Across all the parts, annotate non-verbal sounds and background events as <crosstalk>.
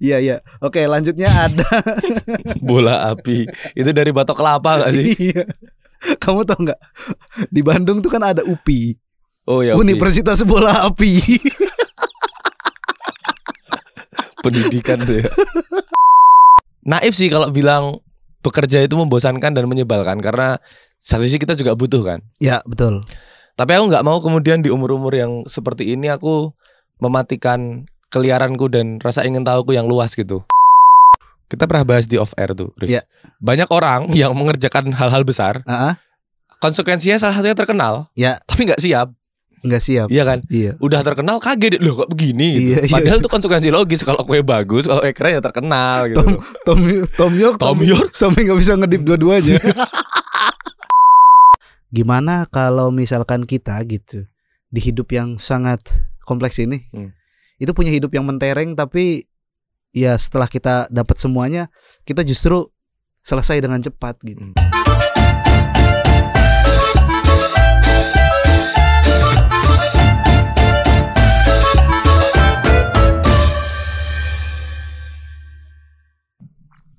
Iya iya. Oke lanjutnya ada. <laughs> Bola api. Itu dari batok kelapa gak sih? Iya. Kamu tau nggak di Bandung tuh kan ada UPI, Oh ya. Universitas Bola Api. <laughs> pendidikan tuh ya. Naif sih kalau bilang bekerja itu membosankan dan menyebalkan karena satu sisi kita juga butuh kan. ya betul. Tapi aku nggak mau kemudian di umur-umur yang seperti ini aku mematikan keliaranku dan rasa ingin tahuku yang luas gitu. Kita pernah bahas di off air tuh, Riz. Iya. Banyak orang <laughs> yang mengerjakan hal-hal besar, Ah, konsekuensinya salah satunya terkenal, Ya. tapi nggak siap, nggak siap. iya kan? Iya. Udah terkenal kaget loh kok begini gitu. Iya, iya. Padahal itu konsekuensi logis kalau kue bagus, kalau kue keren ya terkenal gitu. Tom Tom Tom York Tom York. sampai nggak bisa ngedip dua-duanya. <laughs> Gimana kalau misalkan kita gitu di hidup yang sangat kompleks ini, Hmm. Itu punya hidup yang mentereng tapi ya setelah kita dapat semuanya kita justru selesai dengan cepat gitu. Hmm.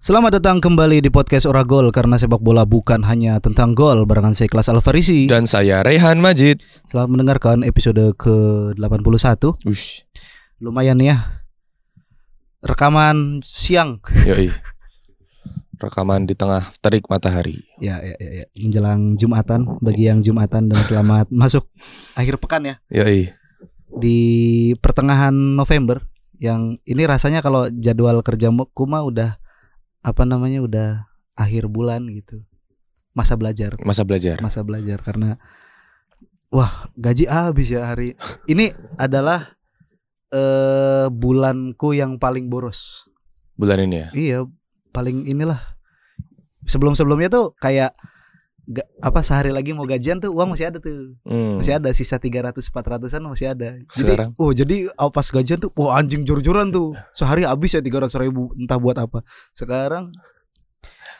Selamat datang kembali di podcast Ora Gol karena sepak bola bukan hanya tentang gol barengan saya Kelas Alfarisi. Dan saya Rehan Majid. Selamat mendengarkan episode ke-81. Ush. Lumayan ya. Rekaman siang. Yoi. Rekaman di tengah terik matahari. Ya, ya, ya, ya. menjelang Jumatan bagi yang Jumatan dan selamat <laughs> masuk akhir pekan ya Yoi. di pertengahan November yang ini rasanya kalau jadwal kerja kuma udah apa namanya udah akhir bulan gitu. Masa belajar, Masa belajar. masa belajar karena wah, gaji habis ya hari. Ini adalah eh bulanku yang paling boros. Bulan ini ya. Iya, paling inilah. Sebelum-sebelumnya tuh kayak ga- apa sehari lagi mau gajian tuh uang masih ada tuh. Hmm. Masih ada sisa 300 400-an masih ada. Sekarang? Jadi oh jadi oh, pas gajian tuh wah anjing jor-joran tuh. Sehari habis ya 300 ribu entah buat apa. Sekarang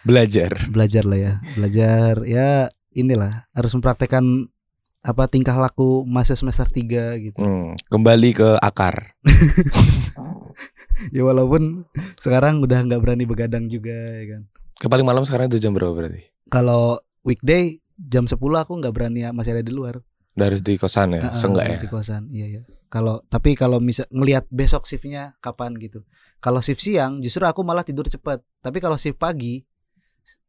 Belajar. belajar lah ya. Belajar ya inilah harus mempraktekkan apa tingkah laku masa semester 3 gitu. Hmm. Kembali ke akar. <laughs> Ya walaupun sekarang udah nggak berani begadang juga ya kan. Ke paling malam sekarang itu jam berapa berarti? Kalau weekday jam 10 aku nggak berani ya, masih ada di luar. Udah harus di kosan ya? Ah, Seenggak ya? Di kosan. Iya ya. Kalau tapi kalau misal ngelihat besok shiftnya kapan gitu. Kalau shift siang justru aku malah tidur cepat. Tapi kalau shift pagi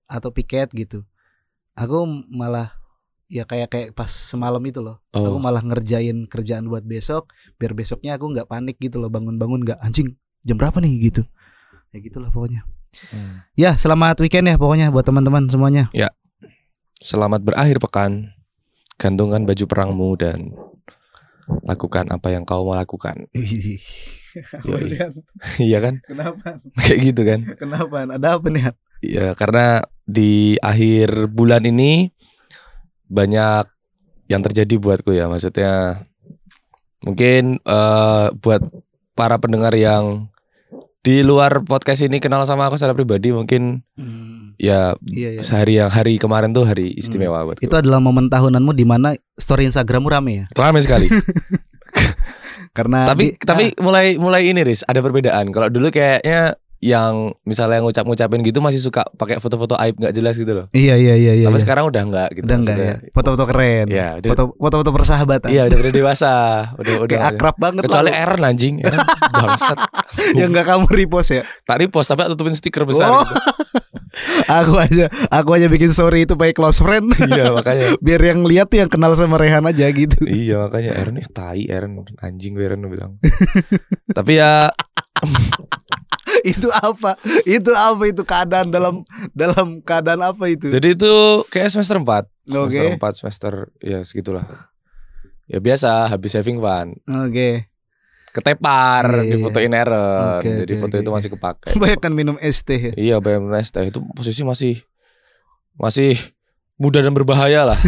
atau piket gitu, aku malah ya kayak kayak pas semalam itu loh. Aku Oh. malah ngerjain kerjaan buat besok biar besoknya aku nggak panik gitu loh bangun-bangun nggak anjing jam berapa nih gitu. Ya gitulah pokoknya. Hmm. Ya selamat weekend ya pokoknya buat teman-teman semuanya. Selamat berakhir pekan. Gantungkan baju perangmu dan lakukan apa yang kau mau lakukan. <laughs> Iya kan? Kenapa? Kayak gitu kan? Kenapa? Ada apa nih? Ya karena di akhir bulan ini banyak yang terjadi buatku ya. Maksudnya mungkin eh, buat para pendengar yang di luar podcast ini kenal sama aku secara pribadi mungkin ya Iya ya. sehari yang hari kemarin tuh hari istimewa buatku. Itu adalah momen tahunanmu di mana story Instagrammu rame ya. Rame sekali. <laughs> Karena tapi di- tapi mulai mulai ini Riz ada perbedaan. Kalau dulu kayaknya yang misalnya ngucap-ngucapin gitu masih suka pakai foto-foto aib nggak jelas gitu loh. iya iya iya iya. Tapi iya. sekarang udah enggak gitu. udah enggak ya. Foto-foto keren. Iya, Foto foto-foto persahabatan. Iya udah udah dewasa, udah udah. Kayak akrab banget Kecuali lah. Aaron anjing, Aaron bangsat. <laughs> yang enggak kamu repost ya. Tak repost tapi tutupin stiker besar. Oh. gitu. <laughs> aku aja aku aja bikin story itu pakai close friend. <laughs> iya makanya. Biar yang lihat tuh yang kenal sama Rehan aja gitu. Iya makanya Aaron eh tai Aaron anjing gue Aaron bilang. tapi ya <laughs> itu apa? Itu apa itu keadaan dalam dalam keadaan apa itu? jadi itu kayak semester 4 Semester Oke. 4 semester ya segitulah. Ya biasa habis having fun. Oke. Ketepar Iya, iya. difotoin Aaron. Oke, Jadi oke, foto oke, itu masih kepake. Banyak kan minum es teh. ya? Iya bayam Nesta itu posisi masih masih muda dan berbahaya lah.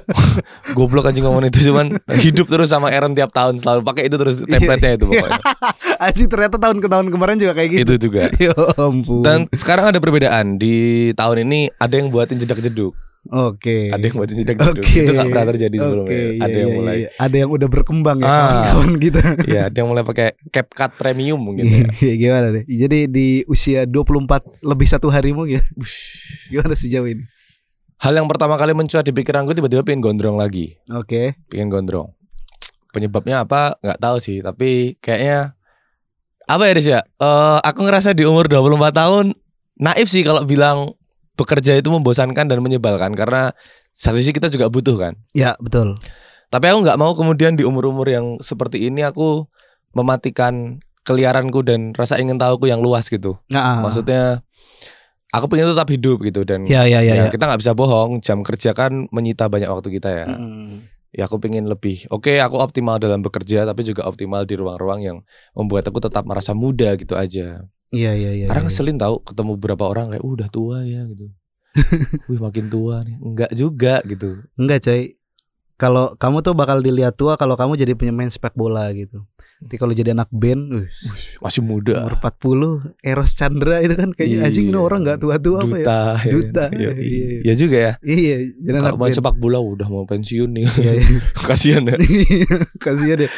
<laughs> Goblok anjing ngomong itu cuman hidup terus sama Aaron tiap tahun selalu pakai itu terus template-nya itu pokoknya. <laughs> Anjing ternyata tahun ke tahun kemarin juga kayak gitu. itu juga. <laughs> Ya ampun. Dan sekarang ada perbedaan di tahun ini ada yang buatin jedak jeduk. Oke. Ada yang buat nyedak dangdut. Oke. Itu nggak pernah terjadi sebelumnya. Oke, iya, ada yang iya, mulai iya. Ada yang udah berkembang ya Ah. kawan-kawan kita. ya ada yang mulai pakai CapCut premium mungkin ya. Iya, gimana deh? Jadi di usia 24 lebih satu harimu ya. Gimana sejauh ini? Hal yang pertama kali mencuat di pikiranku tiba-tiba pengen gondrong lagi. Oke. Pengen gondrong. Penyebabnya apa? nggak tahu sih, tapi kayaknya apa ya Riz ya? Eh, aku ngerasa di umur 24 tahun naif sih kalau bilang bekerja itu membosankan dan menyebalkan karena satu sisi kita juga butuh kan. Ya, betul. Tapi aku nggak mau kemudian di umur-umur yang seperti ini aku mematikan keliaranku dan rasa ingin tahuku yang luas gitu. Nah, Maksudnya aku pengen tetap hidup gitu dan ya ya ya. ya, ya. kita nggak bisa bohong jam kerja kan menyita banyak waktu kita ya. Mm. Ya aku pengen lebih. Oke, aku optimal dalam bekerja tapi juga optimal di ruang-ruang yang membuat aku tetap merasa muda gitu aja. Iya iya iya. Karena iya. ngeselin tahu ketemu beberapa orang kayak "Uh, udah tua ya gitu. <laughs> Wih makin tua nih. Enggak juga gitu. Enggak, coy. Kalau kamu tuh bakal dilihat tua kalau kamu jadi pemain sepak bola gitu. Tapi kalau jadi anak band, wih, Masih muda. umur 40, Eros Chandra itu kan kayaknya anjing ini Iya. orang nggak tua-tua apa ya? Duta. ya Duta, kan? Iya, iya. iya juga ya. Iya, jadi anak main band. sepak bola udah mau pensiun nih. Iya, iya. <laughs> Kasihan ya. <laughs> Kasihan deh.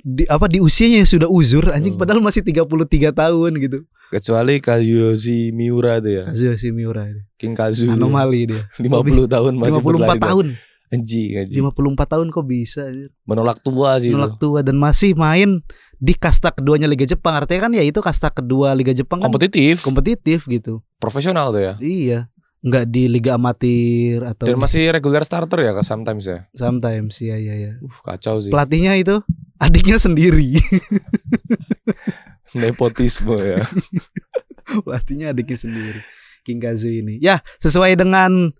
Di apa di usianya yang sudah uzur anjing Hmm. padahal masih 33 tahun gitu. Kecuali Kazuyoshi Miura tuh ya. Kazuyoshi Miura ini. King Kazu. Anomali dia. <laughs> 50 tahun masih 54 berlari. tahun. Anjing, anjing. 54 tahun kok bisa anjir. Menolak tua sih Nolak itu. tua dan masih main di kasta keduanya Liga Jepang. Artinya kan ya itu kasta kedua Liga Jepang kan Kompetitif, kompetitif gitu. profesional tuh ya. Iya. Nggak di liga amatir atau Dan di- masih regular starter ya sometimes ya. sometimes ya ya ya. Uh, kacau sih. Pelatihnya itu adiknya sendiri. <laughs> Nepotisme ya. <laughs> Pelatihnya adiknya sendiri. King Kazu ini. Ya, sesuai dengan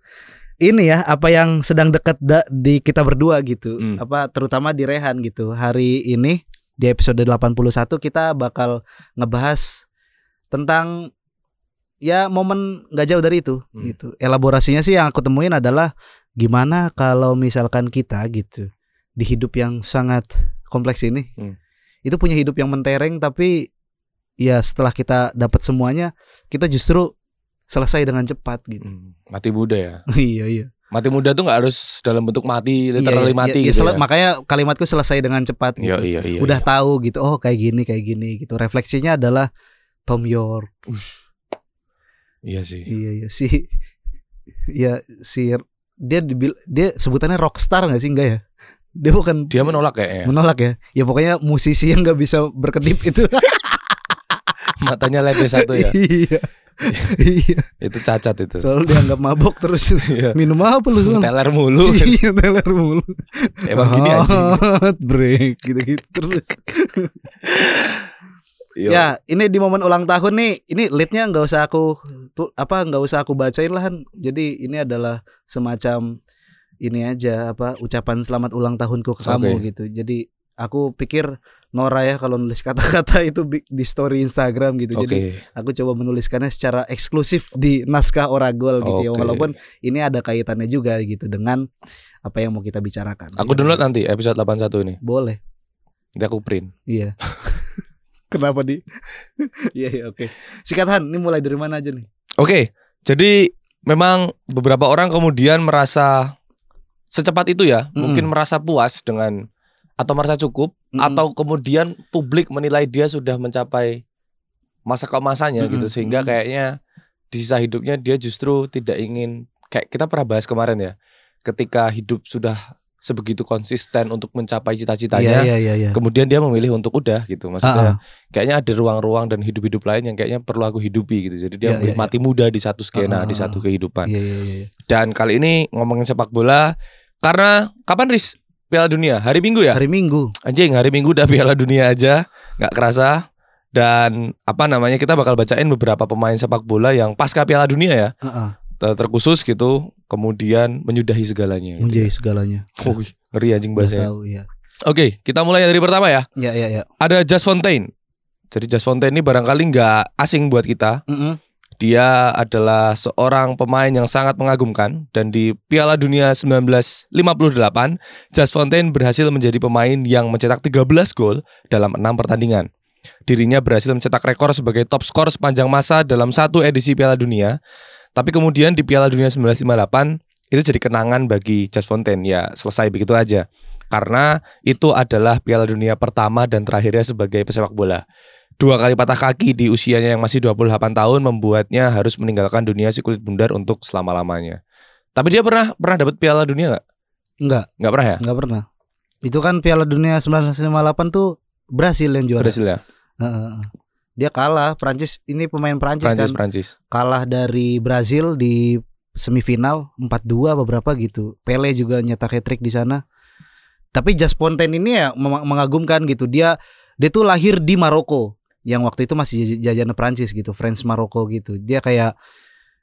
ini ya apa yang sedang dekat da- di kita berdua gitu. Hmm. Apa terutama di Rehan gitu. Hari ini di episode 81 kita bakal ngebahas tentang ya momen nggak jauh dari itu Hmm. gitu. Elaborasinya sih yang aku temuin adalah gimana kalau misalkan kita gitu di hidup yang sangat kompleks ini. Hmm. Itu punya hidup yang mentereng tapi ya setelah kita dapat semuanya kita justru selesai dengan cepat gitu. Hmm, Mati muda ya. <laughs> iya iya. Mati muda tuh nggak harus dalam bentuk mati, Iya, literally iya, mati iya, gitu ya. Makanya kalimatku selesai dengan cepat gitu. Iya, iya, iya. Udah iya. tahu gitu. Oh, kayak gini, kayak gini gitu. Refleksinya adalah Tom York. Ush. Iya sih. Iya iya si <laughs> Iya si dia dibil dia sebutannya rockstar nggak sih enggak ya? Dia bukan Dia menolak kayaknya. menolak ya. Ya pokoknya musisi yang nggak bisa berkedip itu. <laughs> Matanya ledes satu ya. iya. iya. Itu cacat itu. Selalu dianggap mabok terus Iya. minum apa lu? Teler mulu. Iya teler mulu. Emang gini aja. Break gitu-gitu terus. Iya. Ya, ini di momen ulang tahun nih, ini leadnya nggak usah aku tuh apa nggak usah aku bacain lah. Jadi ini adalah semacam ini aja apa ucapan selamat ulang tahunku ke Oke. kamu gitu. Jadi aku pikir Nora ya kalau nulis kata-kata itu di story Instagram gitu. Oke. Jadi aku coba menuliskannya secara eksklusif di naskah Oragol gitu ya. Oke. Walaupun ini ada kaitannya juga gitu dengan apa yang mau kita bicarakan. Aku download nanti episode 81 ini. Boleh. Nanti aku print. Iya. <laughs> Kenapa di? <laughs> Iya iya oke. Sikat Han, ini mulai dari mana aja nih? Oke, jadi memang beberapa orang kemudian merasa secepat itu ya, Mm-mm. mungkin merasa puas dengan atau merasa cukup atau kemudian publik menilai dia sudah mencapai masa keemasannya gitu. Sehingga kayaknya di sisa hidupnya dia justru tidak ingin kayak kita pernah bahas kemarin ya, ketika hidup sudah sebegitu konsisten untuk mencapai cita-citanya, Iya iya iya. kemudian dia memilih untuk udah gitu, maksudnya Ah, kayaknya ada ruang-ruang dan hidup-hidup lain yang kayaknya perlu aku hidupi gitu. Jadi dia memilih iya, mati muda di satu skena, Ah, di ah, satu kehidupan. Iya iya iya. Dan kali ini ngomongin sepak bola karena kapan Riz Piala Dunia? Hari Minggu ya? Hari Minggu. Anjing, hari Minggu udah Piala Dunia aja, nggak kerasa. Dan apa namanya kita bakal bacain beberapa pemain sepak bola yang pasca Piala Dunia ya, Heeh. ter- terkhusus gitu, kemudian menyudahi segalanya. gitu Menjadi ya. segalanya. Wih, ngeri anjing bahasanya. tahu ya. Oke, kita mulai dari pertama ya. Ya ya ya. Ada Jas Fontaine. Jadi Jas Fontaine ini barangkali nggak asing buat kita. Mm-mm. Dia adalah seorang pemain yang sangat mengagumkan dan di Piala Dunia 1958, Jas Fontaine berhasil menjadi pemain yang mencetak 13 gol dalam enam pertandingan. Dirinya berhasil mencetak rekor sebagai top skor sepanjang masa dalam satu edisi Piala Dunia. Tapi kemudian di Piala Dunia 1958, itu jadi kenangan bagi Just Fontaine ya selesai begitu aja karena itu adalah Piala Dunia pertama dan terakhirnya sebagai pesepak bola dua kali patah kaki di usianya yang masih 28 tahun membuatnya harus meninggalkan dunia si kulit bundar untuk selama lamanya tapi dia pernah pernah dapat Piala Dunia nggak Enggak, nggak pernah ya enggak pernah. Itu kan Piala Dunia 1958 tuh Brasil yang juara. Brasil ya Heeh. Dia kalah Prancis ini pemain Prancis, Prancis kan Prancis kalah dari Brazil di semifinal 4-2 apa berapa gitu. Pele juga nyetak hat-trick di sana. Tapi Jas Fontaine ini ya mengagumkan gitu. Dia dia tuh lahir di Maroko yang waktu itu masih jaj- jajahan Prancis gitu, France Maroko gitu. Dia kayak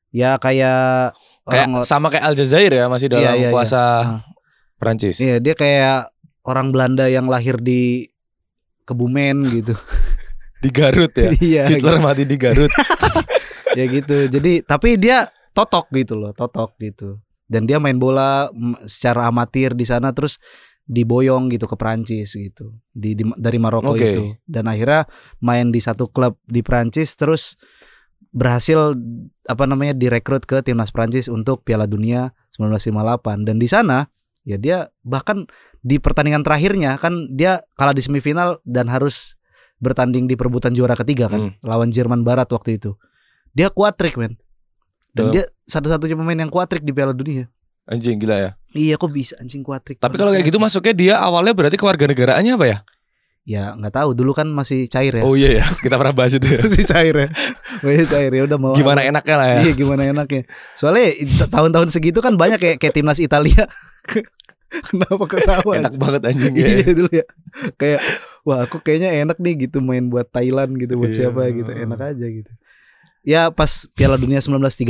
ya kayak kayak orang sama kayak Aljazair ya masih dalam Iya, iya, iya. kuasa Ah. Prancis Iya, dia kayak orang Belanda yang lahir di Kebumen gitu. <laughs> di Garut ya <laughs> Iya. Hitler mati di Garut <laughs> ya gitu. Jadi tapi dia totok gitu loh, totok gitu. Dan dia main bola secara amatir di sana terus diboyong gitu ke Prancis gitu. Di, di- dari Maroko Oke. itu. Dan akhirnya main di satu klub di Prancis terus berhasil apa namanya direkrut ke timnas Prancis untuk Piala Dunia 1958 dan di sana ya dia bahkan di pertandingan terakhirnya kan dia kalah di semifinal dan harus bertanding di perebutan juara ketiga kan lawan Jerman Barat waktu itu. Dia kuat trik men. Dan Betul. dia satu-satunya pemain yang kuat trik di Piala Dunia. Anjing gila ya Iya kok bisa anjing kuat trik. tapi kalau kayak gitu masuknya dia awalnya berarti kewarganegaraannya apa ya Ya nggak tahu dulu kan masih cair ya. oh iya ya kita pernah bahas itu ya <laughs> masih cair ya. Masih cair ya udah mau gimana enaknya lah ya Iya gimana enaknya. Soalnya tahun-tahun segitu kan banyak kayak kayak timnas Italia. <laughs> Kenapa ketawa? enak banget anjing ya Iya dulu ya. Kayak wah aku kayaknya enak nih gitu main buat Thailand gitu buat Iya. siapa gitu. Enak aja gitu. Ya pas Piala Dunia 1938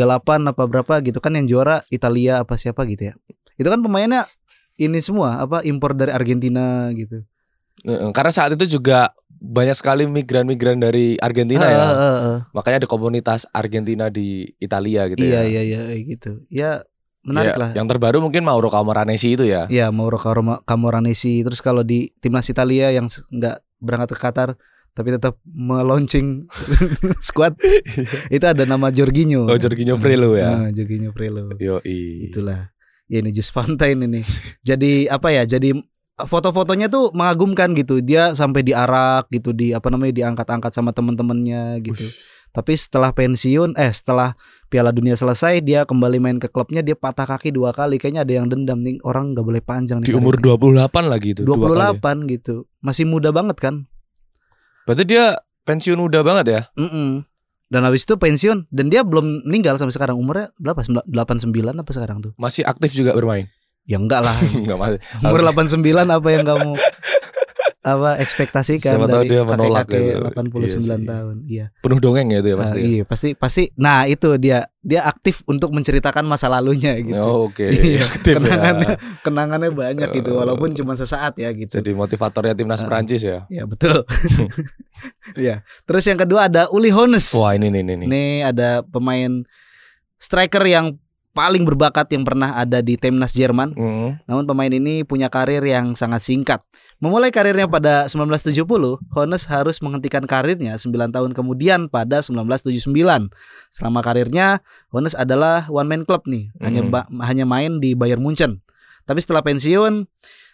apa berapa gitu kan yang juara Italia apa siapa gitu ya. Itu kan pemainnya ini semua apa impor dari Argentina gitu. Karena saat itu juga banyak sekali migran-migran dari Argentina ya Ah, ah, ah, ah. makanya ada komunitas Argentina di Italia gitu Iya ya iya iya kayak gitu. Ya menarik Ya, lah. yang terbaru mungkin Mauro Camoranesi itu ya Ya Mauro Camoranesi terus kalau di timnas Italia yang nggak berangkat ke Qatar tapi tetap meluncing <laughs> squad itu ada nama Jorginho. oh Jorginho Frelo ya Nah, Jorginho Frelo. Yoi. Itulah. Ya ini Just Fontaine ini. Jadi apa ya? Jadi foto-fotonya tuh mengagumkan gitu. Dia sampai diarak gitu di apa namanya diangkat-angkat sama temen-temennya gitu. Tapi setelah pensiun eh setelah Piala Dunia selesai dia kembali main ke klubnya dia patah kaki dua kali kayaknya ada yang dendam nih orang nggak boleh panjang nih di umur karirnya. 28 lagi itu dua kali. 28 gitu. Masih muda banget kan? Berarti dia pensiun muda banget ya Mm-mm. Dan habis itu pensiun dan dia belum meninggal sampai sekarang umurnya berapa? Sembilan- 89 apa sekarang tuh? masih aktif juga bermain Ya enggak lah. <laughs> Enggak masih Umur 89 apa yang kamu <laughs> apa ekspektasikan Siapa dari dia menolak kakek-kakek gitu. 89 Iya sih. tahun. Iya. penuh dongeng ya itu ya pasti ya? iya, pasti pasti nah itu dia dia aktif untuk menceritakan masa lalunya gitu. Oh, oke Iya, <laughs> Aktif ya. kenangannya kenangannya banyak gitu Oh. walaupun cuma sesaat ya gitu. jadi motivatornya timnas Ah. Prancis ya Ya betul. <laughs> <laughs> Iya. Terus yang kedua ada Uli Hoeneß. wah ini nih nih nih Ini ada pemain striker yang paling berbakat yang pernah ada di timnas Jerman. Mm. Namun pemain ini punya karir yang sangat singkat. Memulai karirnya pada 1970, Hoeneß harus menghentikan karirnya 9 tahun kemudian pada 1979. Selama karirnya, Hoeneß adalah one man club nih, hanya Hmm. ba- hanya main di Bayern Munchen. Tapi setelah pensiun,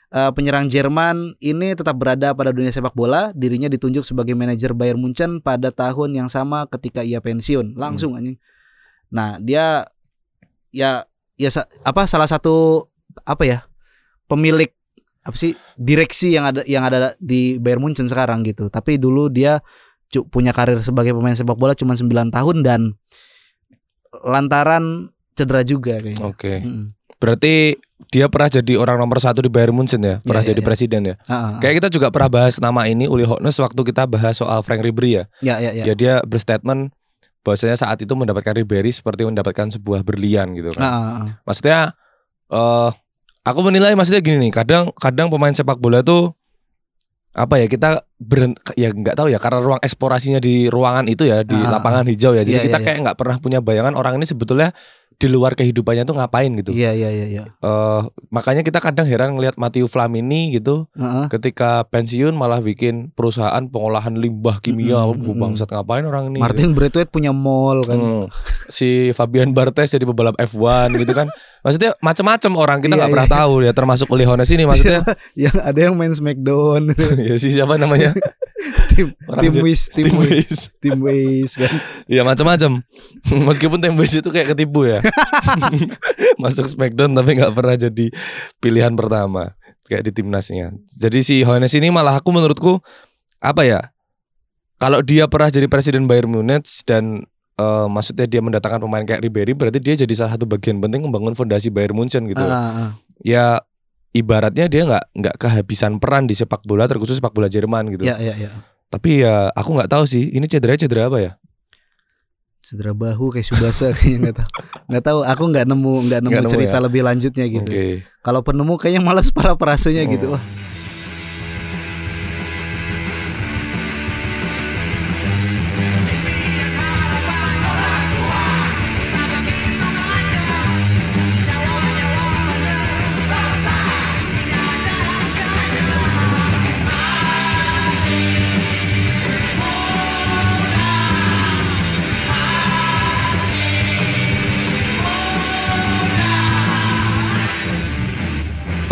eh, penyerang Jerman ini tetap berada pada dunia sepak bola. Dirinya ditunjuk sebagai manajer Bayern Munchen pada tahun yang sama ketika ia pensiun. Langsung anjing. Nah, dia ya ya sa- apa salah satu apa ya? pemilik apa sih direksi yang ada yang ada di Bayern Munchen sekarang gitu. Tapi dulu dia punya karir sebagai pemain sepak bola cuma 9 tahun dan lantaran cedera juga kayaknya. oke Mm-mm. berarti dia pernah jadi orang nomor satu di Bayern Munchen ya pernah iya, jadi iya. presiden ya ah, ah. kayak kita juga pernah bahas nama ini Uli Hoeneß waktu kita bahas soal Frank Ribery ya ya ya ya. ya dia berstatement bahwasanya saat itu mendapatkan Ribery seperti mendapatkan sebuah berlian gitu kan. ah. Maksudnya eh aku menilai maksudnya gini nih, kadang kadang pemain sepak bola tuh apa ya kita berhenti ya nggak tahu ya karena ruang eksplorasinya di ruangan itu ya di ah, lapangan hijau ya. Jadi Iya, kita iya, kayak nggak pernah punya bayangan orang ini sebetulnya di luar kehidupannya tuh ngapain gitu. Iya iya iya iya. Eh, makanya kita kadang heran ngelihat Matteo Flamini gitu Heeh. ketika pensiun malah bikin perusahaan pengolahan limbah kimia mm bangsat ngapain orang ini gitu. Martin Braithwaite punya mall kan. Hmm. Si Fabian Barthez jadi pebalap F1 gitu kan. <laughs> Maksudnya macam-macam orang kita Iya, nggak pernah iya. tahu ya termasuk Uli Hones ini maksudnya <laughs> yang ada yang main Smackdown, <laughs> ya sih siapa namanya? Tim tim Wiz, tim Wiz. <laughs> tim Wiz kan. Ya macam-macam. <laughs> Meskipun tim Wiz itu kayak ketipu ya. <laughs> Masuk Smackdown tapi nggak pernah jadi pilihan pertama kayak di timnasnya. Jadi si Hoeneß ini malah aku menurutku apa ya? Kalau dia pernah jadi presiden Bayern Munich dan eh, maksudnya dia mendatangkan pemain kayak Ribery berarti dia jadi salah satu bagian penting membangun fondasi Bayern Munchen gitu. Ah, ah. Ya ibaratnya dia nggak nggak kehabisan peran di sepak bola terkhusus sepak bola Jerman gitu. Ya, ya, ya. Tapi ya aku nggak tahu sih ini cedera cedera apa ya? Cedera bahu kayak Subasa <laughs> kayaknya nggak tahu. Nggak tahu, aku nggak nemu nggak nemu nemu cerita ya? lebih lanjutnya gitu. Oke. Kalau penemu kayaknya malas para perasunya gitu. Oh. Wah,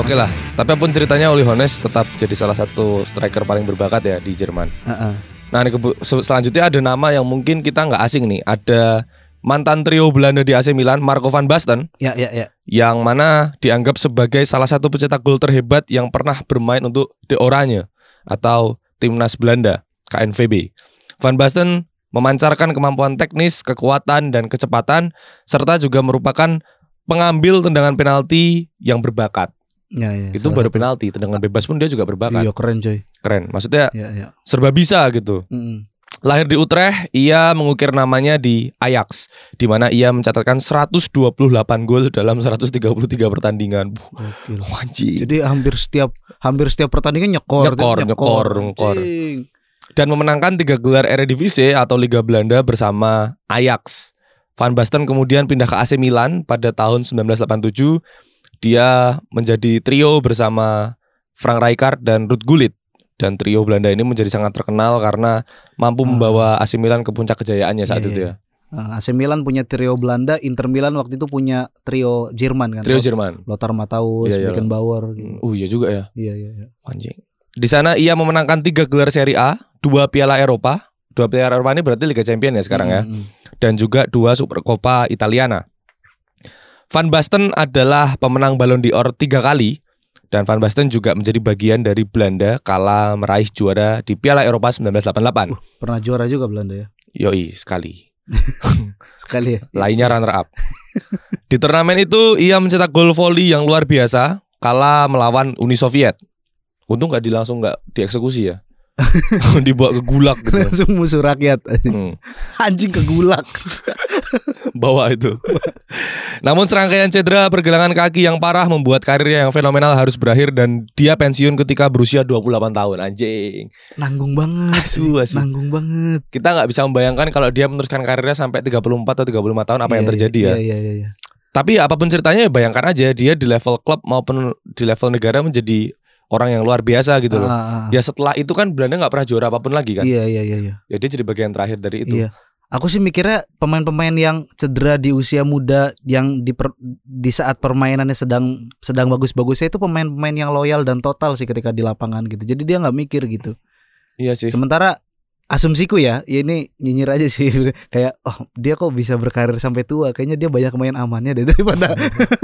Oke lah, tapi apa pun ceritanya Uli Hoeneß tetap jadi salah satu striker paling berbakat ya di Jerman. ah, ah. Nah, ini selanjutnya ada nama yang mungkin kita nggak asing nih. Ada mantan trio Belanda di AC Milan, Marco van Basten, Ya, ya, ya. yang mana dianggap sebagai salah satu pencetak gol terhebat yang pernah bermain untuk De Oranje atau timnas Belanda KNVB. Van Basten memancarkan kemampuan teknis, kekuatan dan kecepatan serta juga merupakan pengambil tendangan penalti yang berbakat. Ya, ya. itu baru satu. penalti tendangan bebas pun dia juga berbakat Iya keren coy. keren maksudnya Ya, ya. serba bisa gitu Mm-mm. lahir di Utrecht ia mengukir namanya di Ajax di mana ia mencatatkan 128 gol dalam 133 pertandingan Buh, anjing. Jadi hampir setiap hampir setiap pertandingan nyekor, Nyekor, nyekor, nyekor. Dan memenangkan tiga gelar Eredivisie atau Liga Belanda bersama Ajax Van Basten kemudian pindah ke AC Milan pada tahun 1987 dia menjadi trio bersama Frank Rijkaard dan Ruud Gullit dan trio Belanda ini menjadi sangat terkenal karena mampu Ah. membawa AC Milan ke puncak kejayaannya saat Iya, itu iya. ya. AC Milan punya trio Belanda, Inter Milan waktu itu punya trio Jerman kan. Trio Jerman. Lothar Matthäus, Iya, iya. Beckenbauer gitu. Oh iya juga ya, Iya, iya, iya. anjing. Di sana ia memenangkan tiga gelar Serie A, dua Piala Eropa, dua Piala Eropa ini berarti Liga Champion ya sekarang ya, Mm, mm. dan juga dua Supercoppa Italiana. Van Basten adalah pemenang Ballon d'Or tiga kali dan Van Basten juga menjadi bagian dari Belanda kala meraih juara di Piala Eropa 1988. Pernah juara juga Belanda ya. Yoi sekali. <laughs> Sekali ya. Lainnya runner up. <laughs> Di turnamen itu ia mencetak gol volley yang luar biasa kala melawan Uni Soviet. Untung nggak di langsung nggak dieksekusi ya. <laughs> Dibawa ke gulag gitu. Langsung musuh rakyat. Hmm, <laughs> Anjing ke gulag. <laughs> bawa itu. Namun serangkaian cedera pergelangan kaki yang parah membuat karirnya yang fenomenal harus berakhir dan dia pensiun ketika berusia 28 tahun. Anjing. Nanggung banget. Asu, asu. Nanggung banget. Kita nggak bisa membayangkan kalau dia meneruskan karirnya sampai 34 atau 35 tahun apa yang Iya, terjadi iya, ya. Iya, iya, iya. Tapi ya apa pun ceritanya ya bayangkan aja dia di level klub maupun di level negara menjadi orang yang luar biasa gitu loh. Ah, ah. Ya setelah itu kan Belanda nggak pernah juara apa pun lagi kan. Iya, iya, iya, iya. Ya dia jadi bagian terakhir dari itu. Iya. Aku sih mikirnya pemain-pemain yang cedera di usia muda yang di per- di saat permainannya sedang sedang bagus-bagusnya itu pemain-pemain yang loyal dan total sih ketika di lapangan gitu. Jadi dia nggak mikir gitu. Iya sih. Sementara asumsiku ya, ya ini nyinyir aja sih <laughs> kayak oh dia kok bisa berkarir sampai tua. Kayaknya dia banyak main amannya deh daripada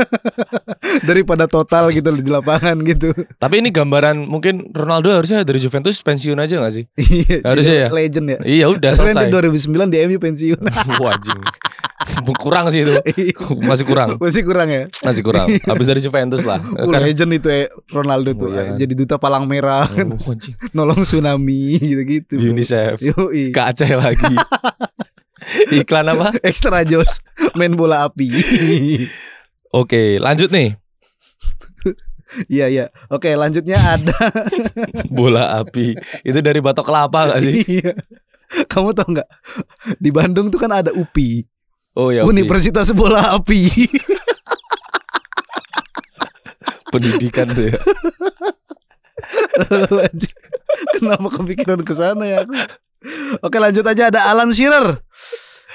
<laughs> daripada total gitu di lapangan gitu. Tapi ini gambaran mungkin Ronaldo harusnya dari Juventus pensiun aja gak sih? Iya, Harusnya ya? Legend ya. Iya udah selesai. tuh 2009 di MU pensiun. <laughs> Wah anjing. kurang sih itu. Masih kurang. Masih kurang ya. Masih kurang. Habis dari Juventus lah. Oh, Kan- legend itu ya Ronaldo tuh Oh, iya kan. jadi duta palang merah Oh, <laughs> nolong tsunami gitu-gitu. UNICEF. Yoi. Ke Aceh lagi. <laughs> Iklan apa? Extra Jos main bola api. Oke, lanjut nih. Iya iya. Oke, lanjutnya ada <laughs> Bola api. Itu dari batok kelapa gak sih? Iya. Kamu tau nggak di Bandung tuh kan ada UPI, Oh ya. Universitas Bola Api. <laughs> Pendidikan tuh ya. <laughs> Lanjut. Kenapa kepikiran ke sana ya? Oke, lanjut aja ada Alan Shearer.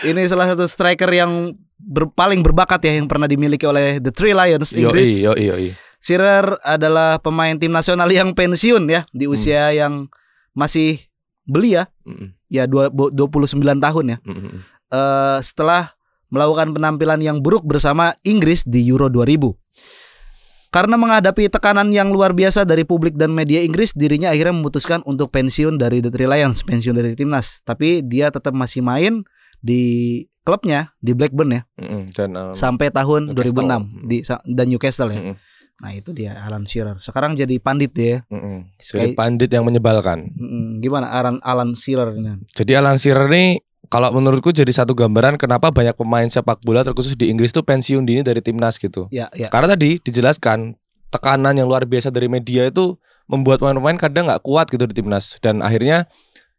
Ini salah satu striker yang ber- paling berbakat ya yang pernah dimiliki oleh The Three Lions Yo Inggris. yo yo Shearer adalah pemain tim nasional yang pensiun ya di usia yang masih belia ya dua- bo- 29 tahun ya. Eh, setelah melakukan penampilan yang buruk bersama Inggris di Euro 2000. Karena menghadapi tekanan yang luar biasa dari publik dan media Inggris, dirinya akhirnya memutuskan untuk pensiun dari The Three Lions, pensiun dari timnas. Tapi dia tetap masih main di klubnya di Blackburn ya Dan um, sampai tahun Newcastle. 2006 di dan Newcastle ya. mm-mm, Nah, itu dia Alan Shearer. Sekarang jadi pandit dia. mm-mm. Jadi Kayak- pandit yang menyebalkan. Mm, Gimana Alan Alan Shearer ini? Jadi Alan Shearer ini kalau menurutku jadi satu gambaran kenapa banyak pemain sepak bola terkhusus di Inggris tuh pensiun dini dari timnas gitu. Ya, ya. Karena tadi dijelaskan tekanan yang luar biasa dari media itu membuat pemain-pemain kadang nggak kuat gitu di timnas dan akhirnya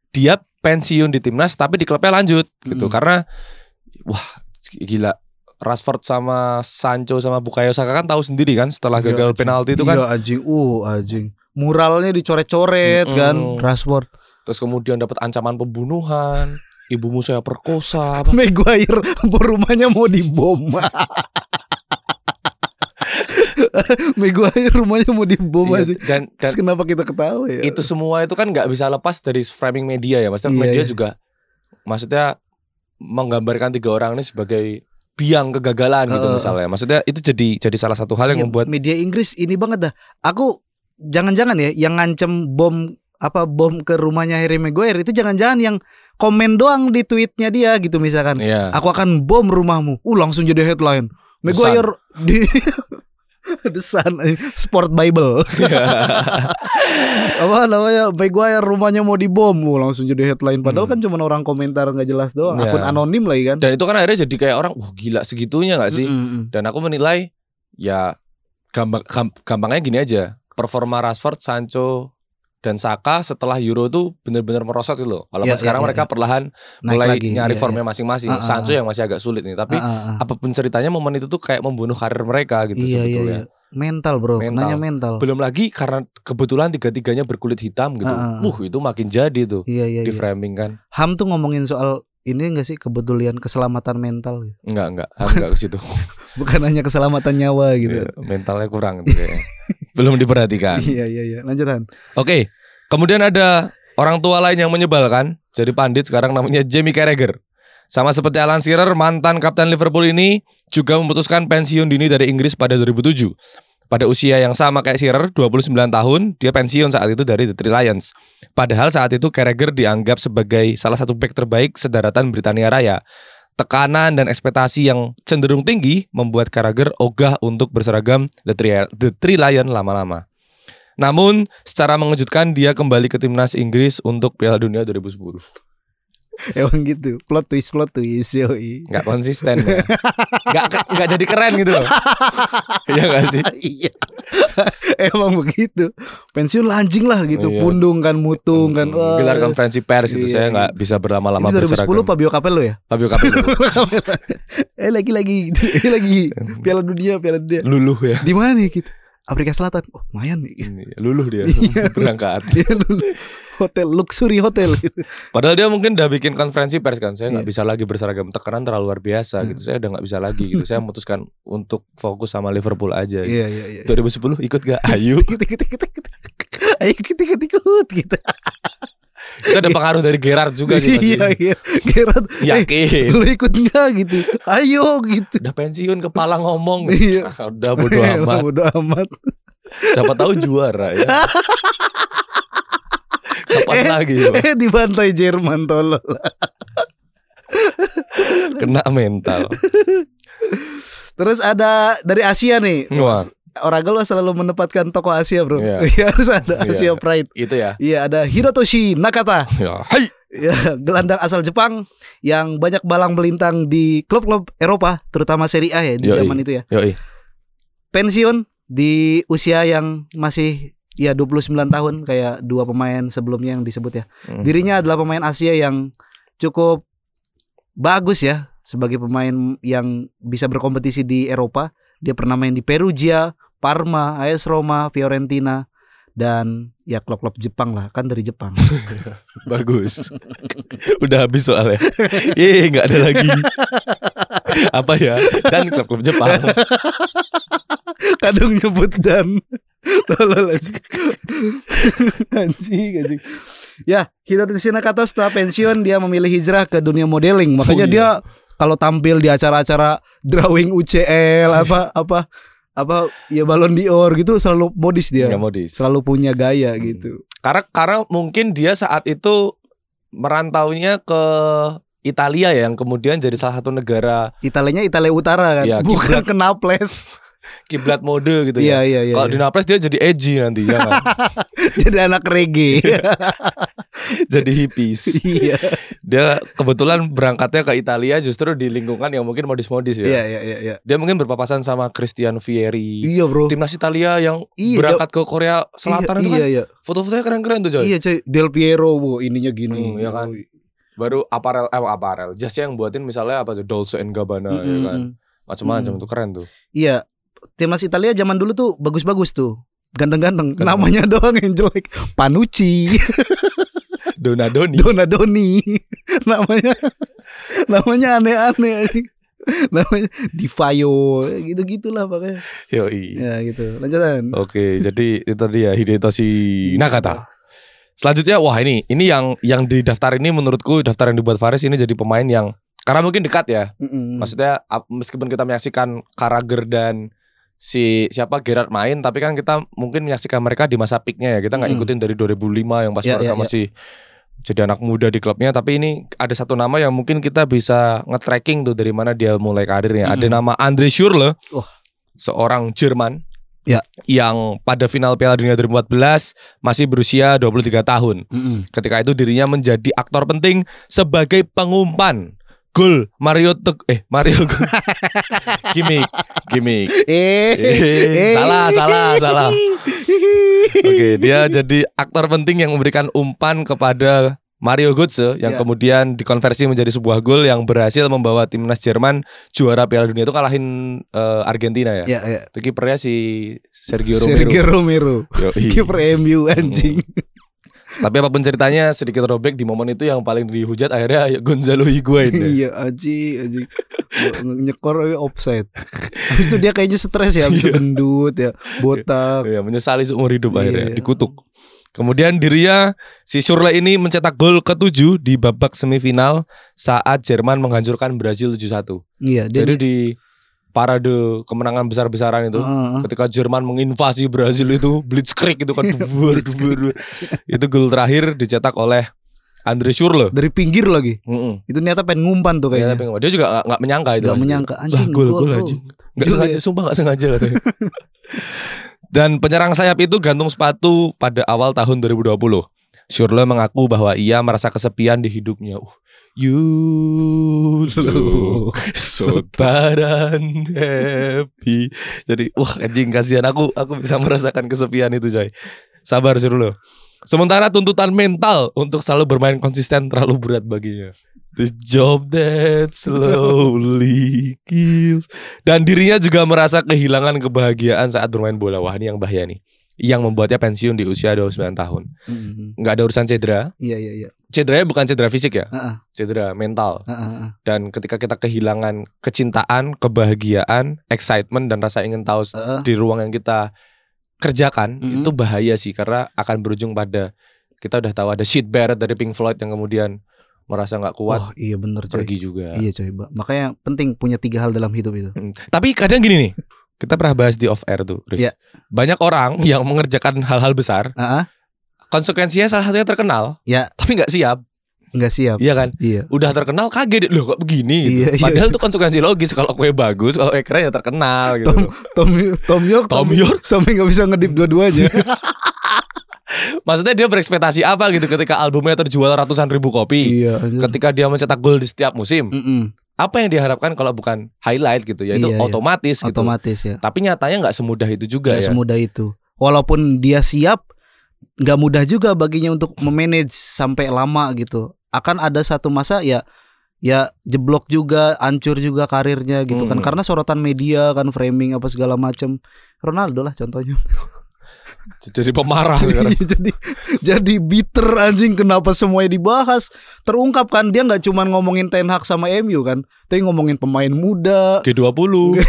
dia pensiun di timnas tapi di klubnya lanjut gitu Mm. karena wah gila Rashford sama Sancho sama Bukayo Saka kan tahu sendiri kan setelah Iya, gagal penalti itu kan Iya anjing, uh anjing. Muralnya dicoret-coret Mm-mm. kan, Rashford. terus kemudian dapat ancaman pembunuhan <laughs> ibumu saya perkosa <laughs> Maguire rumahnya mau dibom. <laughs> Maguire rumahnya mau dibom Iya, aja. dan dan Terus kenapa kita ketawa ya? itu semua itu kan nggak bisa lepas dari framing media ya maksudnya Iya, media iya. juga maksudnya menggambarkan tiga orang ini sebagai biang kegagalan gitu Heeh. misalnya maksudnya itu jadi jadi salah satu hal yang Iya, membuat media Inggris ini banget dah. Aku jangan-jangan ya yang ngancem bom apa bom ke rumahnya Harry Maguire itu jangan-jangan yang komen doang di tweetnya dia gitu misalkan. ya Aku akan bom rumahmu. Uh langsung jadi headline. Maguire di <laughs> <laughs> The Sun eh, Sport Bible. <laughs> Apa namanya Maguire rumahnya mau dibom. Uh, langsung jadi headline. Padahal Hmm. kan cuma orang komentar nggak jelas doang. Iya. akun anonim lagi kan. Dan itu kan akhirnya jadi kayak orang wah gila segitunya nggak sih? Mm-mm. dan aku menilai ya gampang gam- gampangnya gini aja. Performa Rashford Sancho dan Saka setelah Euro tuh benar-benar merosot gitu loh. Walaupun Iya, sekarang iya, mereka iya. perlahan Naik mulai lagi, nyari iya, formnya iya. masing-masing. Ah, ah, Sancho ah. yang masih agak sulit nih, tapi ah, ah. apa pun ceritanya momen itu tuh kayak membunuh karir mereka gitu iya iya sebetulnya. iya mental bro Mental. nanya mental Belum lagi karena kebetulan tiga-tiganya berkulit hitam gitu. Ah, ah. Wuh, itu makin jadi tuh iya iya, di framing kan. Ham tuh ngomongin soal ini enggak sih kebetulan keselamatan mental gitu. Enggak, enggak, enggak ke situ. <laughs> bukan hanya keselamatan nyawa gitu mentalnya kurang gitu kayaknya. <laughs> Belum diperhatikan. iya iya iya lanjutan Oke, kemudian ada orang tua lain yang menyebalkan. Jadi pandit sekarang namanya Jamie Carragher. Sama seperti Alan Shearer, mantan kapten Liverpool ini juga memutuskan pensiun dini dari Inggris pada 2007. Pada usia yang sama kayak Shearer, 29 tahun, dia pensiun saat itu dari The Three Lions. Padahal saat itu Carragher dianggap sebagai salah satu back terbaik sedaratan Britania Raya. Tekanan dan ekspektasi yang cenderung tinggi membuat Carragher ogah untuk berseragam The Three, The Three Lion lama-lama. Namun secara mengejutkan dia kembali ke timnas Inggris untuk Piala Dunia 2010. Emang gitu plot twist plot twist yoi Nggak konsisten ya. Nggak nggak jadi keren gitu loh. <laughs> Iya nggak sih? iya emang begitu pensiun lanjing lah gitu Iya. pundung kan mutung kan Hmm, wah. Gelar konferensi pers itu Iya, saya nggak bisa berlama-lama ini 2010 berseragam. Fabio Capello ya Fabio Capello. <laughs> eh lagi lagi <laughs> lagi Piala Dunia Piala Dunia Luluh ya. di mana nih gitu Afrika Selatan oh lumayan nih Luluh dia <laughs> Iya. berangkat. Dia dulu hotel luxury hotel. <laughs> Padahal dia mungkin udah bikin konferensi pers kan. Saya nggak Iya. bisa lagi berseragam tekanan terlalu luar biasa Hmm. gitu. Saya udah nggak bisa lagi gitu. Saya memutuskan untuk fokus sama Liverpool aja. Gitu. Iya iya iya. 2010 ikut gak? <laughs> Ayo. Ikut ikut ikut ikut. Ayo ikut ikut ikut gitu. Itu ada pengaruh dari Gerard juga sih. pasti. Iya iya. Gerard, eh, Yakin. lu ikut enggak gitu? Ayo gitu. udah pensiun kepala ngomong Iya. Ah, udah bodo amat Bodo amat. siapa tahu juara ya kapan Eh, lagi yo? Eh dibantai Jerman tolol. kena mental Terus ada dari Asia nih. wah Oracle selalu menempatkan tokoh Asia, Bro. Iya. Iya, <laughs> harus ada Iya. Asia Pride. itu ya Iya, ada Hirotoshi Nakata. ya hai Ya, gelandang asal Jepang yang banyak balang melintang di klub-klub Eropa, terutama Serie A ya di Yoi. zaman itu ya. yoi Pensiun di usia yang masih ya 29 tahun kayak dua pemain sebelumnya yang disebut ya. Hmm. Dirinya adalah pemain Asia yang cukup bagus ya sebagai pemain yang bisa berkompetisi di Eropa. Dia pernah main di Perugia, Parma, AS Roma, Fiorentina dan ya klub-klub Jepang lah, kan dari Jepang. <laughs> bagus. <laughs> Udah habis soalnya. Ih nggak ada lagi. <laughs> Apa ya? Dan klub-klub Jepang. Kadang nyebut dan. Anjing anjing. Ya Hiroshi Nakata setelah pensiun dia memilih hijrah ke dunia modeling. Makanya Oh, iya. dia kalau tampil di acara-acara drawing UCL apa apa apa ya balon dior gitu selalu modis dia. Nggak modis. Selalu punya gaya Hmm. gitu. Karena karena mungkin dia saat itu merantaunya ke Italia ya yang kemudian jadi salah satu negara Italianya Italia Utara kan? Iya, bukan kiblat. ke Naples kiblat mode gitu iya ya. iya iya kalau iya. di Naples dia jadi edgy nanti jangan <laughs> jadi anak reggae. <laughs> Jadi hippies. <laughs> Iya. Dia kebetulan berangkatnya ke Italia justru di lingkungan yang mungkin modis-modis ya. Iya iya iya iya. Dia mungkin berpapasan sama Christian Vieri iya bro. Timnas Italia yang Iya, berangkat ke Korea Selatan iya, itu kan? iya, iya. foto-fotonya keren-keren tuh Joy. Iya coy. Del Piero bu ininya gini. Hmm, iya kan. baru aparel eh aparel. Jasnya yang buatin misalnya apa tuh? Dolce and Gabbana ya Mm-mm. kan? macam-macam Mm. tuh keren tuh. Iya Timnas Italia zaman dulu tuh bagus-bagus tuh. Ganteng-ganteng. Ganteng. Namanya <laughs> doang yang jelek. Panucci. <laughs> Donadoni. Donadoni. <laughs> Namanya Namanya aneh-aneh. Namanya Divayo Gitu-gitulah pokoknya. Yoi. Ya gitu. Lanjutan. Oke, jadi itu dia Hidetoshi Nakata. Selanjutnya, wah ini ini yang yang di daftar ini menurutku daftar yang dibuat Faris ini jadi pemain yang karena mungkin dekat ya. Mm-mm. Maksudnya ap- meskipun kita menyaksikan Karager dan si siapa Gerard main, tapi kan kita mungkin menyaksikan mereka di masa peaknya ya. Kita nggak Mm-mm. ikutin dari 2005 yang pas Ya, mereka ya, ya. masih jadi anak muda di klubnya. Tapi ini ada satu nama yang mungkin kita bisa nge-tracking tuh dari mana dia mulai karirnya. Ada Mm-mm. nama Andre Schürrle, Wah. seorang Jerman Ya. yang pada final Piala Dunia 2014 masih berusia 23 tahun. Mm-mm. Ketika itu dirinya menjadi aktor penting sebagai pengumpan gol Mario Teg eh Mario <laughs> gimmick gimmick Eh, Eh, salah, salah, salah. Oke, dia jadi aktor penting yang memberikan umpan kepada Mario Götze yang Ya. kemudian dikonversi menjadi sebuah gol yang berhasil membawa timnas Jerman juara Piala Dunia itu kalahin eh, Argentina ya. Ya ya Itu kipernya si Sergio Romero. Sergio Romero. Kiper MU anjing Tapi apa pun ceritanya sedikit robek di momen itu yang paling dihujat akhirnya ya Gonzalo Higuain. ya. Iya anjing Nge- Nyekor offside Habis itu dia kayaknya stres ya Habis itu gendut ya Botak Iya, menyesali seumur hidup Iya, akhirnya iya. dikutuk. Kemudian dirinya si Schürrle ini mencetak gol ke-7 di babak semifinal saat Jerman menghancurkan Brazil 7-1. Iya dia Jadi di parade kemenangan besar-besaran itu Heeh. ketika Jerman menginvasi Brazil itu <laughs> blitzkrieg itu kan duar, duar, duar. itu gol terakhir dicetak oleh Andre Schürrle. Dari pinggir lagi Mm-mm. Itu niatnya pengen ngumpan tuh kayaknya tapi dia juga gak, gak menyangka itu. Gak menyangka Anjing gol gol, anjing. Gak sengaja, ya. sumpah gak sengaja katanya. <laughs> Dan penyerang sayap itu gantung sepatu pada awal tahun 2020. Schürrle mengaku bahwa ia merasa kesepian di hidupnya. Uh, you look so and happy. Jadi, wah anjing kasihan aku aku bisa merasakan kesepian itu, coy. Sabar Schürrle. Sementara tuntutan mental untuk selalu bermain konsisten terlalu berat baginya. The job that slowly kills. Dan dirinya juga merasa kehilangan kebahagiaan saat bermain bola. Wah ini yang bahaya nih. Yang membuatnya pensiun di usia 29 tahun. Mm-mm. Nggak ada urusan cedera. Iya iya iya Cederanya bukan cedera fisik ya. Heeh. Cedera mental. Heeh. Dan ketika kita kehilangan kecintaan, kebahagiaan, excitement, dan rasa ingin tahu Heeh. di ruang yang kita kerjakan, Mhm. itu bahaya sih. Karena akan berujung pada kita udah tahu ada Sid Barrett dari Pink Floyd yang kemudian merasa nggak kuat Oh iya bener coy pergi juga. Iya coy Makanya penting punya tiga hal dalam hidup itu Hmm. Tapi kadang gini nih, kita pernah bahas di off air tuh, Riz. Iya. Banyak orang <laughs> yang mengerjakan hal-hal besar, Heeh. konsekuensinya salah satunya terkenal, Ya tapi nggak siap, nggak siap iya kan? Iya Udah terkenal kaget, loh kok begini gitu. Iya, iya. Padahal tuh konsekuensi logis kalau kue bagus, kalau kue keren ya terkenal gitu. Tom Tom Tom York Tom York. sampai nggak bisa ngedip dua-duanya <laughs> Maksudnya dia berekspektasi apa gitu ketika albumnya terjual ratusan ribu kopi, Iya anjir. ketika dia mencetak gol di setiap musim, Mm-mm. apa yang diharapkan kalau bukan highlight gitu ya? Itu Iya, iya. otomatis gitu. otomatis ya Tapi nyatanya nggak semudah itu juga Gak ya. semudah itu walaupun dia siap nggak mudah juga baginya untuk memanage sampai lama gitu akan ada satu masa ya ya jeblok juga hancur juga karirnya gitu kan Hmm. karena sorotan media kan framing apa segala macam Ronaldo lah contohnya <laughs> Jadi pemarah. Iya, jadi jadi bitter anjing kenapa semuanya dibahas terungkap kan dia nggak cuma ngomongin Ten Hag sama MU kan tapi ngomongin pemain muda G20.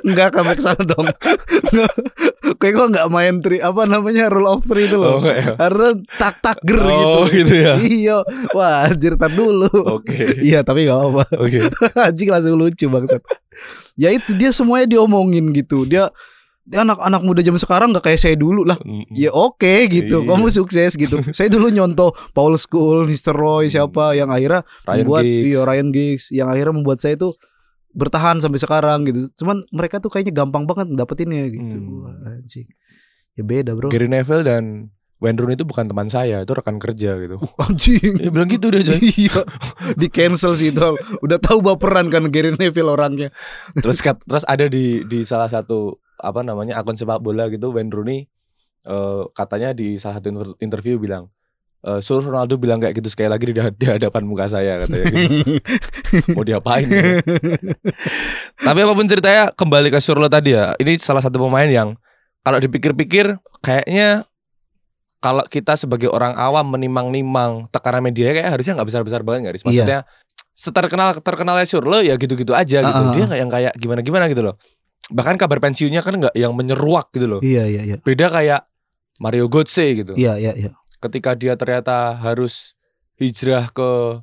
Enggak sampai ke sana dong. <laughs> Kayak kok nggak main tri apa namanya rule of three itu Oh, loh. enggak ya. Karena tak tak ger gitu. Oh, gitu ya. Iya. Wah, anjir tar dulu. Oke. <laughs> Iya, tapi gak apa-apa. Oke. <laughs> Anjing langsung lucu bangsat. Ya itu dia semuanya diomongin gitu. Dia anak-anak muda zaman sekarang nggak kayak saya dulu lah. Ya oke gitu, Iya. kamu sukses gitu. <laughs> Saya dulu nyontoh Paul School, Mr. Roy siapa yang akhirnya Ryan membuat Giggs. iya Ryan Giggs yang akhirnya membuat saya tuh bertahan sampai sekarang gitu. Cuman mereka tuh kayaknya gampang banget dapetinnya gitu. Hmm. Anjing. Ya beda, Bro. Gary Neville dan Wayne itu bukan teman saya, itu rekan kerja gitu. <laughs> Anjing. Ya bilang gitu deh, Coy. iya. Di cancel sih itu. Udah tahu baperan kan Gary Neville orangnya. terus terus ada di di salah satu apa namanya akun sepak bola gitu Wayne Rooney eh, katanya di salah satu inter- interview bilang eh Sur Ronaldo bilang kayak gitu sekali lagi di, hadapan muka saya katanya gitu. <laughs> mau diapain gitu. tapi apa pun ceritanya kembali ke Surlo tadi ya ini salah satu pemain yang kalau dipikir-pikir kayaknya kalau kita sebagai orang awam menimang-nimang tekanan media kayak harusnya nggak besar-besar banget nggak? Iya. Maksudnya seterkenal terkenalnya Surlo ya gitu-gitu aja gitu. Ah, ah, Dia nggak yang kayak gimana-gimana gitu loh. Bahkan kabar pensiunnya kan nggak yang menyeruak gitu loh. iya, iya, iya. Beda kayak Mario Götze gitu. Iya, iya, iya. Ketika dia ternyata harus hijrah ke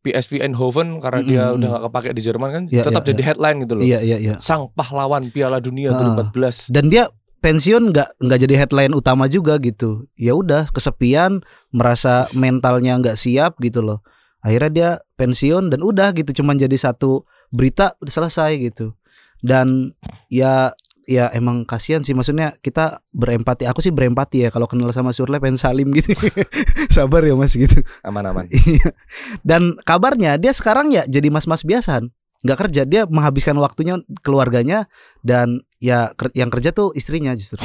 PSV Eindhoven karena dia Mm-mm. udah nggak kepake di Jerman kan Iya, tetap iya, jadi headline gitu loh. Iya, iya, iya. Sang pahlawan Piala Dunia Ah. 2014. Dan dia pensiun nggak nggak jadi headline utama juga gitu. Ya udah kesepian, merasa mentalnya nggak siap gitu loh. Akhirnya dia pensiun dan udah gitu cuman jadi satu berita udah selesai gitu. Dan ya ya emang kasihan sih maksudnya kita berempati. Aku sih berempati ya kalau kenal sama Surle pengen salim gitu. <laughs> Sabar ya Mas gitu. Aman-aman. <laughs> Iya. Dan kabarnya dia sekarang ya jadi mas-mas biasan, nggak kerja. Dia menghabiskan waktunya keluarganya dan ya yang kerja tuh istrinya justru.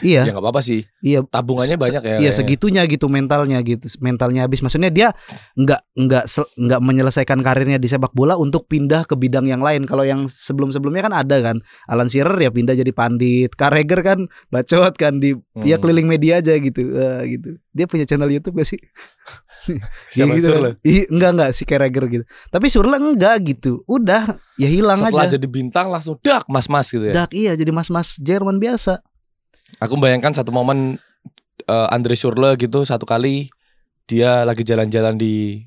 Ya iya, nggak apa-apa sih. iya. Tabungannya Se- banyak ya. Iya segitunya gitu mentalnya gitu, mentalnya habis. Maksudnya dia nggak nggak nggak menyelesaikan karirnya di sepak bola untuk pindah ke bidang yang lain. Kalau yang sebelum-sebelumnya kan ada kan, Alan Shearer ya pindah jadi pandit, Carragher kan bacot kan di dia Hmm. keliling media aja gitu, Eh, gitu. Dia punya channel YouTube gak sih? <laughs> Siapa, <laughs> gitu. Surle? Ih, enggak enggak si Carragher gitu. Tapi Surle enggak gitu. Udah ya hilang Setelah aja. jadi bintang langsung dak mas-mas gitu ya. Dak iya jadi mas-mas Jerman biasa. Aku membayangkan satu momen eh, Andre Schurrle gitu satu kali dia lagi jalan-jalan di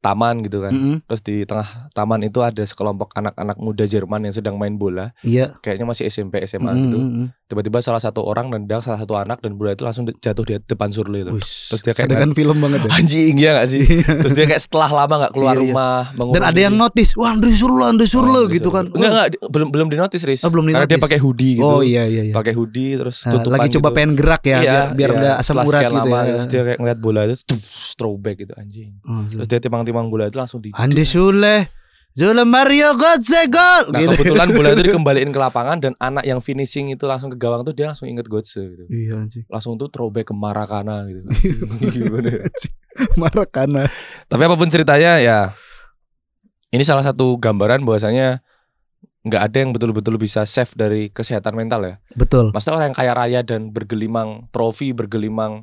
taman gitu kan. Mm-mm. Terus di tengah taman itu ada sekelompok anak-anak muda Jerman yang sedang main bola. Iya. Kayaknya masih SMP SMA Mm-mm, gitu. Tiba-tiba salah satu orang nendang salah satu anak dan bola itu langsung jatuh di depan Schurrle itu. Wis. Terus dia kayak Adegan film banget ya. <laughs> anjing ya gak sih? Terus dia kayak setelah lama gak keluar Iya, iya. rumah mengurung Dan ada yang notice, wah Andre Surle, Andre Surle gitu kan. Enggak enggak di- belum belum dinotis Riz. Oh, belum Karena dia pakai hoodie gitu. Oh iya iya iya. Pakai hoodie terus Nah, tutupan lagi coba gitu. pengen gerak ya biar biar iya. enggak asam Setelah urat gitu lama, ya. Terus dia kayak ngeliat bola itu throwback gitu anjing. Oh, Terus dia timang-timang bola itu langsung di Andre Surle, Surle Mario Götze gol Nah gitu. kebetulan bola itu <laughs> dikembaliin ke lapangan dan anak yang finishing itu langsung ke gawang tuh dia langsung inget Götze gitu. Iya anjing. Langsung tuh throwback ke Marakana gitu. <laughs> Gimana ya? Marah karena Tapi apa pun ceritanya ya ini salah satu gambaran bahwasanya nggak ada yang betul-betul bisa save dari kesehatan mental ya. betul. Maksudnya orang yang kaya raya dan bergelimang trofi, bergelimang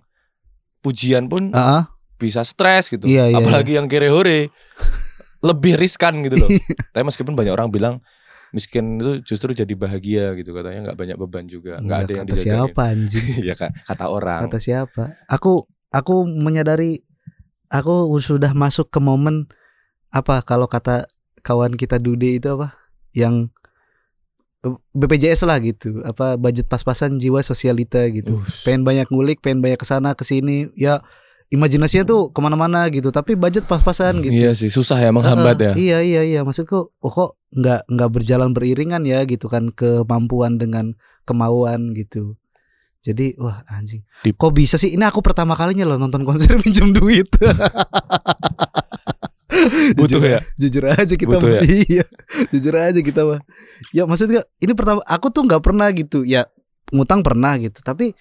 pujian pun Heeh. bisa stres gitu. Iya, iya, Apalagi yang kere hore <laughs> lebih riskan gitu loh. <laughs> Tapi meskipun banyak orang bilang miskin itu justru jadi bahagia gitu katanya nggak banyak beban juga, nggak ada yang dijagain. siapa anjing? <laughs> ya kak, kata orang. Kata siapa? Aku aku menyadari aku sudah masuk ke momen apa kalau kata kawan kita Dude itu apa? Yang BPJS lah gitu. Apa budget pas-pasan jiwa sosialita gitu. Ush. Pengen banyak ngulik, pengen banyak ke sana ke sini. Ya imajinasinya tuh ke mana-mana gitu. Tapi budget pas-pasan gitu. Iya sih susah ya menghambat ya. Heeh, Iya iya iya maksudku oh kok nggak nggak berjalan beriringan ya gitu kan kemampuan dengan kemauan gitu. Jadi wah anjing. Di- Kok bisa sih? Ini aku pertama kalinya loh nonton konser <laughs> minjem duit. <laughs> Butuh Jujur- ya. Jujur aja kita Butuh mah. <laughs> Iya. Jujur aja kita mah. Ya maksudnya ini pertama aku tuh nggak pernah gitu. Ya ngutang pernah gitu, tapi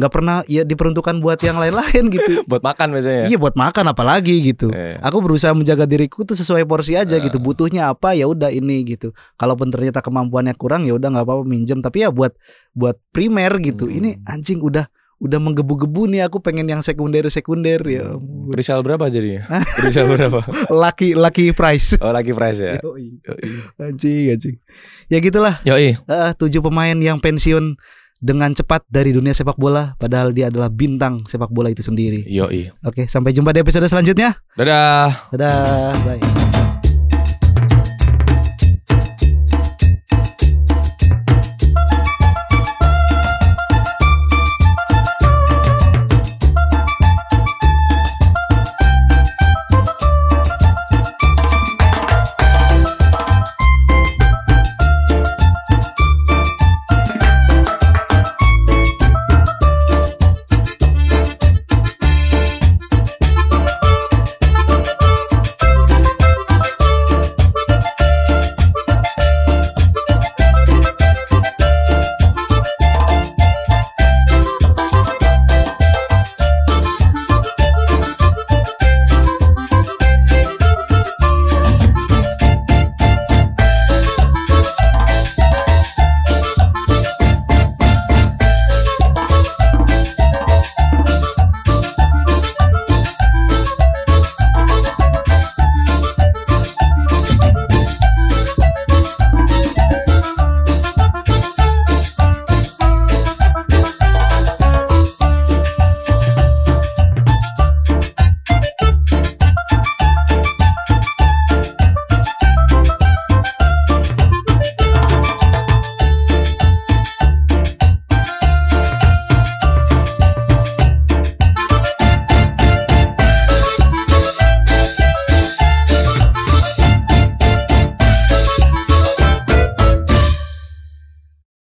nggak pernah ya diperuntukkan buat yang lain-lain gitu. <laughs> Buat makan biasanya. Iya buat makan apalagi gitu. Iya. Aku berusaha menjaga diriku tuh sesuai porsi aja gitu. Butuhnya apa ya udah ini gitu. Kalaupun ternyata kemampuannya kurang ya udah nggak apa-apa minjem. Tapi ya buat buat primer gitu. Hmm. Ini anjing udah udah menggebu-gebu nih aku pengen yang sekunder sekunder ya. ampun. Perisal berapa jadinya? <laughs> Perisal berapa? <laughs> Lucky lucky price. Oh lagi price ya. Yoi. Yoi. Anjing anjing. Ya gitulah. Yoi. Eh, tujuh pemain yang pensiun dengan cepat dari dunia sepak bola padahal dia adalah bintang sepak bola itu sendiri. Yoi. Oke, sampai jumpa di episode selanjutnya. Dadah. Dadah, bye.